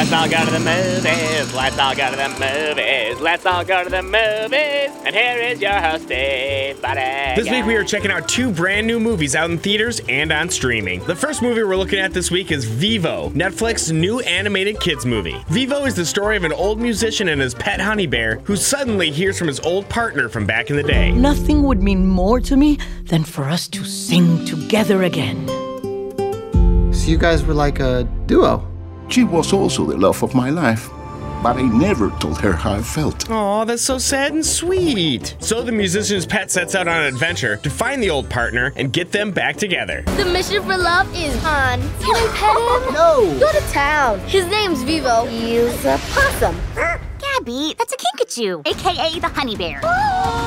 Let's all go to the movies. Let's all go to the movies. Let's all go to the movies. And here is your host, Steve Buddy. This week we are checking out two brand new movies out in theaters and on streaming. The first movie we're looking at this week is Vivo, Netflix's new animated kids movie. Vivo is the story of an old musician and his pet honey bear who suddenly hears from his old partner from back in the day. Nothing would mean more to me than for us to sing together again. So you guys were like a duo. She was also the love of my life, but I never told her how I felt. Aw, that's so sad and sweet. So the musician's pet sets out on an adventure to find the old partner and get them back together. The mission for love is on. Can I pet him? No. Go to town. His name's Vivo. He's a possum. Gabby, that's a Kinkajou, aka the honey bear.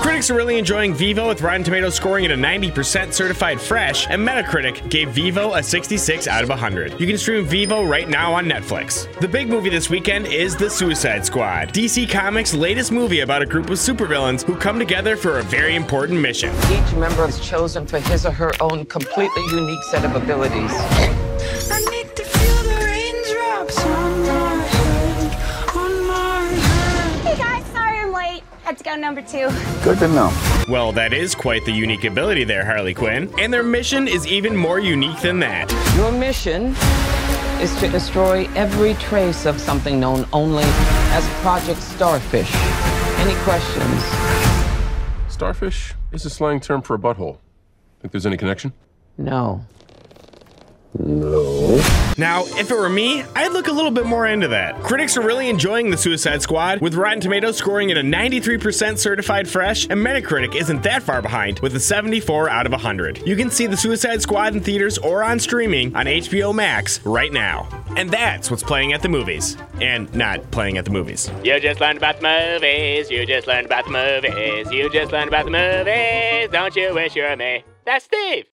Critics are really enjoying Vivo with Rotten Tomatoes scoring at a 90% certified fresh, and Metacritic gave Vivo a 66 out of 100. You can stream Vivo right now on Netflix. The big movie this weekend is The Suicide Squad, DC Comics' latest movie about a group of supervillains who come together for a very important mission. Each member is chosen for his or her own completely unique set of abilities. Go number two. Good to know. Well, that is quite the unique ability there, Harley Quinn. And their mission is even more unique than that. Your mission is to destroy every trace of something known only as Project Starfish. Any questions? Starfish is a slang term for a butthole. Think there's any connection? No. No. Now, if it were me, I'd look a little bit more into that. Critics are really enjoying The Suicide Squad, with Rotten Tomatoes scoring at a 93% certified fresh, and Metacritic isn't that far behind, with a 74 out of 100. You can see The Suicide Squad in theaters or on streaming on HBO Max right now. And that's what's playing at the movies. And not playing at the movies. You just learned about the movies. You just learned about the movies. You just learned about the movies. Don't you wish you were me? That's Steve.